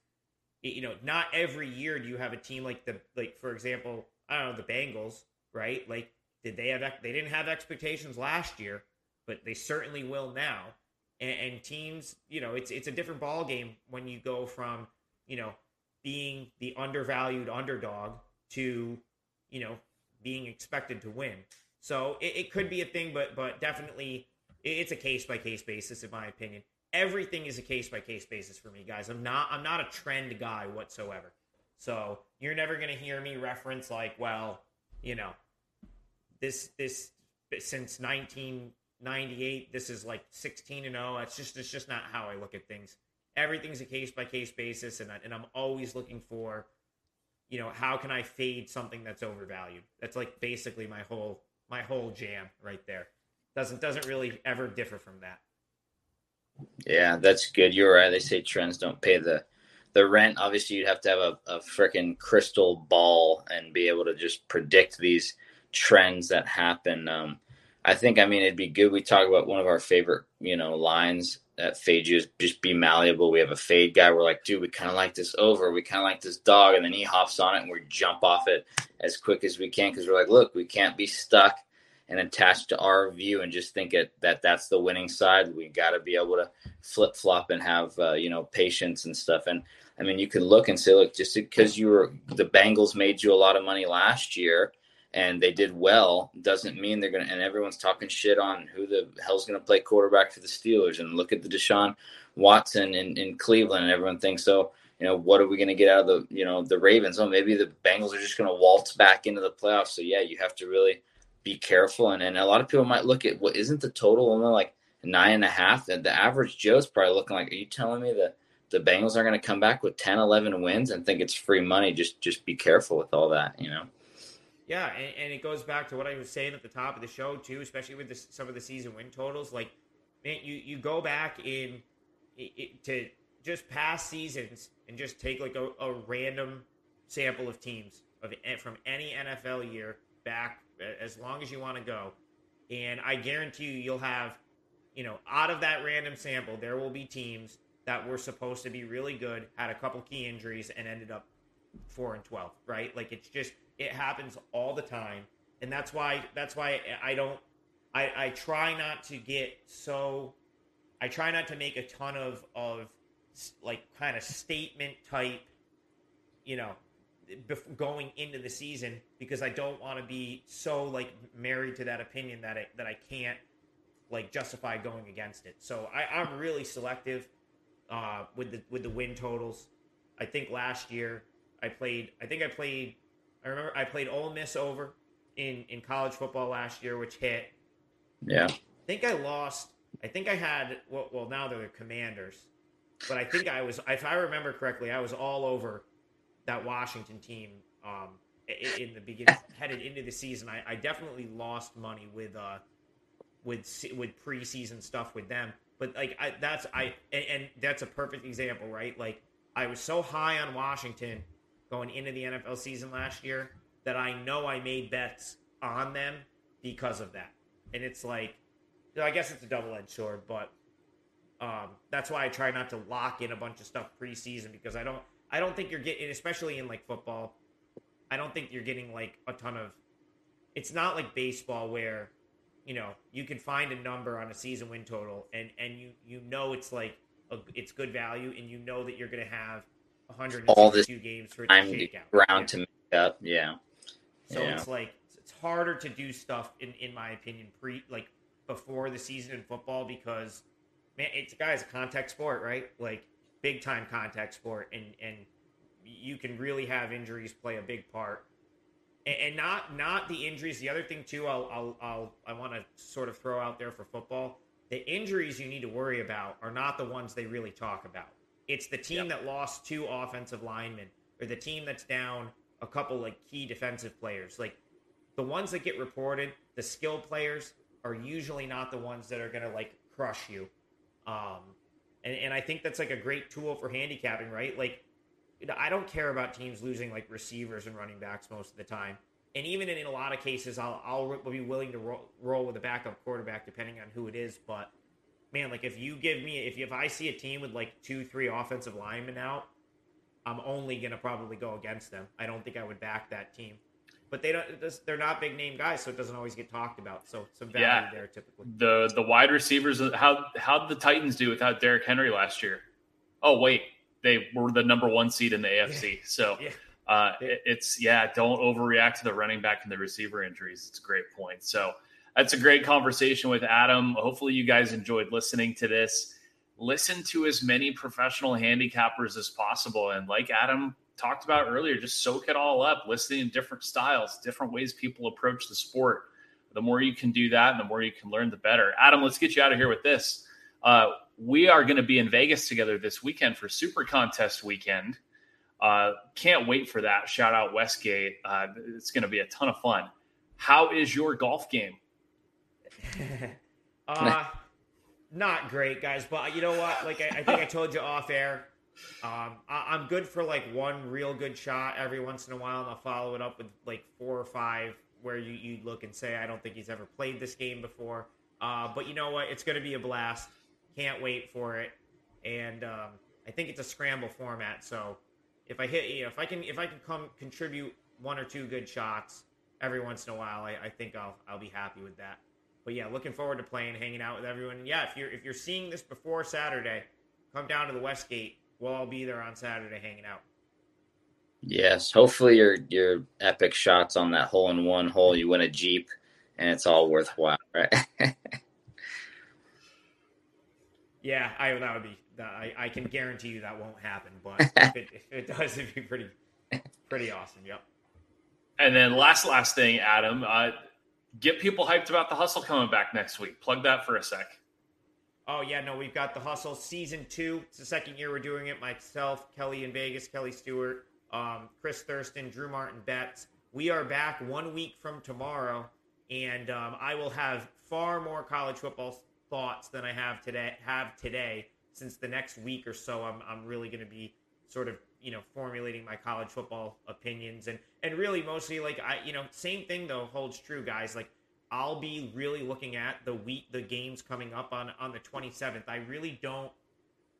you know not every year do you have a team like the like for example i don't know the bengals right like did they have they didn't have expectations last year but they certainly will now and, and teams you know it's it's a different ball game when you go from you know being the undervalued underdog to, you know, being expected to win. So it, it could be a thing, but but definitely it's a case by case basis, in my opinion. Everything is a case by case basis for me, guys. I'm not I'm not a trend guy whatsoever. So you're never gonna hear me reference like, well, you know, this this since 1998, this is like 16 and 0. It's just it's just not how I look at things everything's a case by case basis, and I, and I'm always looking for, you know, how can I fade something that's overvalued? That's like basically my whole my whole jam right there. Doesn't doesn't really ever differ from that. Yeah, that's good. You're right. They say trends don't pay the the rent. Obviously, you'd have to have a, a freaking crystal ball and be able to just predict these trends that happen. Um, I think, I mean, it'd be good. We talk about one of our favorite, you know, lines that fade you is just be malleable. We have a fade guy. We're like, dude, we kind of like this over. We kind of like this dog. And then he hops on it and we jump off it as quick as we can because we're like, look, we can't be stuck and attached to our view and just think it, that that's the winning side. We got to be able to flip flop and have, uh, you know, patience and stuff. And I mean, you could look and say, look, just because you were the Bengals made you a lot of money last year and they did well doesn't mean they're to and everyone's talking shit on who the hell's to play quarterback for the Steelers and look at the Deshaun Watson in, in Cleveland and everyone thinks so you know what are we going to get out of the you know the Ravens? Oh maybe the Bengals are just going to waltz back into the playoffs. So yeah you have to really be careful and, and a lot of people might look at what isn't the total only like nine and a half? And the average Joe's probably looking like are you telling me that the Bengals are going to come back with 10 11 wins and think it's free money? Just just be careful with all that you know yeah, and, and, it goes back to what I was saying at the top of the show too, especially with this, some of the season win totals. Like, man, you you go back in it, to just past seasons and just take like a, a random sample of teams of eh, from any NFL year back eh, as long as you want to go, and I guarantee you, you'll have, you know, out of that random sample, there will be teams that were supposed to be really good, had a couple key injuries, and ended up four and twelve, right? Like it's just it happens all the time, and that's why that's why I don't I, I try not to get so I try not to make a ton of of like kind of statement type, you know, going into the season because I don't want to be so like married to that opinion that I that I can't like justify going against it. So I, I'm really selective uh, with the with the win totals. I think last year I played. I think I played. I remember I played Ole Miss over in in college football last year, which hit. Yeah. I think I lost. I think I had. Well, well now they're the Commanders, but I think I was. If I remember correctly, I was all over that Washington team um, in the beginning, headed into the season. I, I definitely lost money with uh, with with preseason stuff with them. But like I, that's I and, and that's a perfect example, right? Like I was so high on Washington going into the NFL season last year that I know I made bets on them because of that. And it's like, you know, I guess it's a double edged sword, but um, that's why I try not to lock in a bunch of stuff preseason because I don't I don't think you're getting, especially in like football, I don't think you're getting like a ton of. It's not like baseball where, you know, you can find a number on a season win total and and you you know it's like a, it's good value and you know that you're going to have 162 games for it to shake out. Round yeah. to make up, yeah. So yeah. it's like it's harder to do stuff in in my opinion pre like before the season in football because man, it's guys a contact sport, right? Like big time contact sport, and and you can really have injuries play a big part. And, and not not the injuries. The other thing too, I'll I'll, I'll I want to sort of throw out there for football. The injuries you need to worry about are not the ones they really talk about. It's the team yep. that lost two offensive linemen, or the team that's down a couple like key defensive players. Like the ones that get reported, the skill players are usually not the ones that are going to like crush you. Um, and, and I think that's like a great tool for handicapping, right? Like, I don't care about teams losing like receivers and running backs most of the time. And even in, in a lot of cases, I'll, I'll be willing to roll, roll with a backup quarterback depending on who it is. But man, like if you give me, if, if I see a team with like two, three offensive linemen out, I'm only going to probably go against them. I don't think I would back that team but they don't. They're not big name guys, so it doesn't always get talked about. So some value yeah. there typically. The the wide receivers. How how did the Titans do without Derrick Henry last year? Oh wait, they were the number one seed in the AFC. So yeah. Uh, it, it's yeah. Don't overreact to the running back and the receiver injuries. It's a great point. So that's a great conversation with Adam. Hopefully you guys enjoyed listening to this. Listen to as many professional handicappers as possible, and like Adam talked about earlier, just soak it all up, listening to different styles, different ways people approach the sport. The more you can do that, the more you can learn, the better. Adam, let's get you out of here with this. Uh, we are going to be in Vegas together this weekend for Super Contest weekend. Uh, can't wait for that. Shout out Westgate. Uh, it's going to be a ton of fun. How is your golf game? uh, not great, guys. But you know what? Like I, I think I told you off air, um, I, am good for like one real good shot every once in a while, and I'll follow it up with like four or five where you, you look and say, I don't think he's ever played this game before. Uh, but you know what? It's going to be a blast. Can't wait for it. And um, I think it's a scramble format. So if I hit, you know, if I can, if I can come contribute one or two good shots every once in a while, I, I think I'll I'll be happy with that. But yeah, looking forward to playing, hanging out with everyone. And yeah, if you're if you're seeing this before Saturday, come down to the Westgate we'll all be there on Saturday hanging out. Yes, hopefully your your epic shots on that hole in one hole, you win a Jeep, and it's all worthwhile, right? yeah, I that would be. I, I can guarantee you that won't happen, but if it, if it does, it'd be pretty pretty awesome. Yep. And then last last thing, Adam, uh, get people hyped about the hustle coming back next week. Plug that for a sec. Oh yeah, no, we've got the hustle season two. It's the second year we're doing it. Myself, Kelly in Vegas, Kelly Stewart, um, Chris Thurston, Drew Martin Betts. We are back one week from tomorrow, and um, I will have far more college football thoughts than I have today. Have today, since the next week or so, I'm I'm really going to be sort of you know formulating my college football opinions and and really mostly like I you know same thing though holds true, guys. Like I'll be really looking at the week, the games coming up on on the 27th. I really don't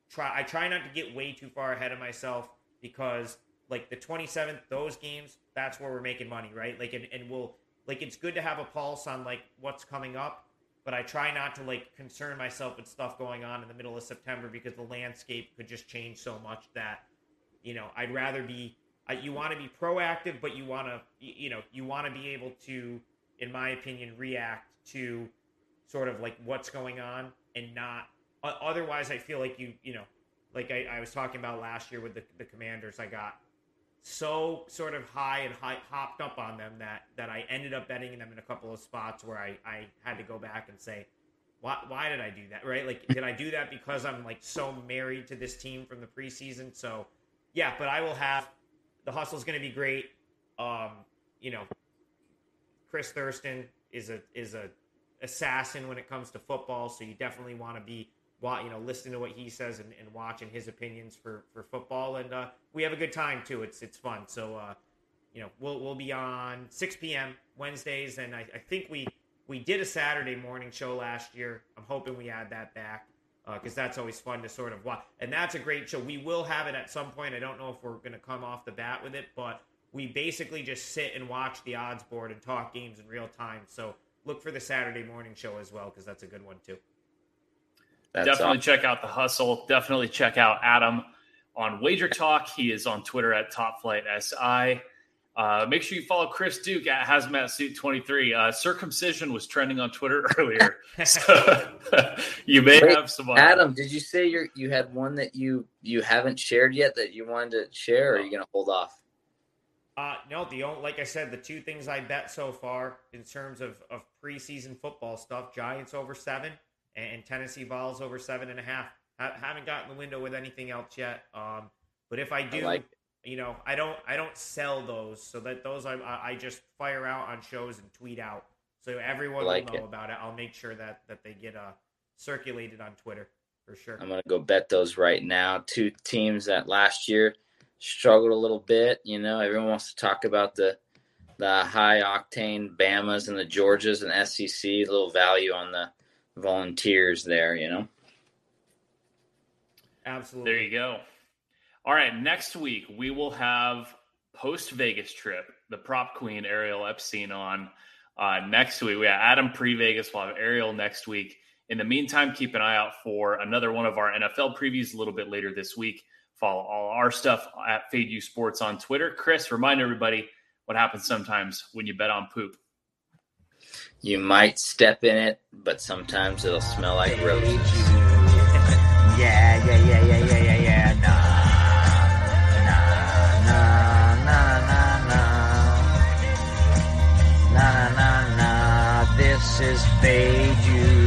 try. I try not to get way too far ahead of myself because like the 27th, those games, that's where we're making money, right? Like, and, and we'll like it's good to have a pulse on like what's coming up, but I try not to like concern myself with stuff going on in the middle of September because the landscape could just change so much that you know I'd rather be. Uh, you want to be proactive, but you want to you know you want to be able to, in my opinion, react to sort of like what's going on and not. Otherwise, I feel like you you know like I, I was talking about last year with the, the commanders. I got so sort of high and high, hopped up on them that that I ended up betting them in a couple of spots where I, I had to go back and say, why, why did I do that? Right? Like, did I do that because I'm like so married to this team from the preseason? So, yeah, but I will have the hustle is going to be great. Um, you know, Chris Thurston is a is a assassin when it comes to football, so you definitely want to be you know, listening to what he says and, and watching his opinions for, for football. And uh, we have a good time too. It's it's fun. So uh, you know, we'll we'll be on 6 p.m. Wednesdays, and I, I think we we did a Saturday morning show last year. I'm hoping we add that back because uh, that's always fun to sort of watch. And that's a great show. We will have it at some point. I don't know if we're going to come off the bat with it, but we basically just sit and watch the odds board and talk games in real time. So look for the Saturday morning show as well because that's a good one too. That's Definitely awesome. check out the hustle. Definitely check out Adam on Wager Talk. He is on Twitter at Top Flight SI. Uh, make sure you follow Chris Duke at Hazmat Suit 23. Uh, circumcision was trending on Twitter earlier. so you may Wait, have some. Adam, did you say you you had one that you you haven't shared yet that you wanted to share, or are you going to hold off? Uh, no, the only, like I said, the two things I bet so far in terms of, of preseason football stuff: Giants over seven and Tennessee Vols over seven and a half. I haven't gotten the window with anything else yet. Um, but if I do, I like you know, I don't I don't sell those, so that those I I just fire out on shows and tweet out, so everyone like will know it. about it. I'll make sure that that they get uh circulated on Twitter for sure. I'm gonna go bet those right now. Two teams that last year struggled a little bit. You know, everyone wants to talk about the the high octane Bamas and the Georgias and SEC. A little value on the volunteers there, you know? Absolutely. There you go. All right. Next week, we will have post Vegas trip, the prop queen Ariel Epstein on. Uh, next week, we have Adam pre Vegas. We'll have Ariel next week. In the meantime, keep an eye out for another one of our NFL previews a little bit later this week. Follow all our stuff at Fade You Sports on Twitter. Chris, remind everybody what happens sometimes when you bet on poop. You might step in it, but sometimes it'll smell like roses. yeah, yeah, yeah, yeah, yeah, is Fade You.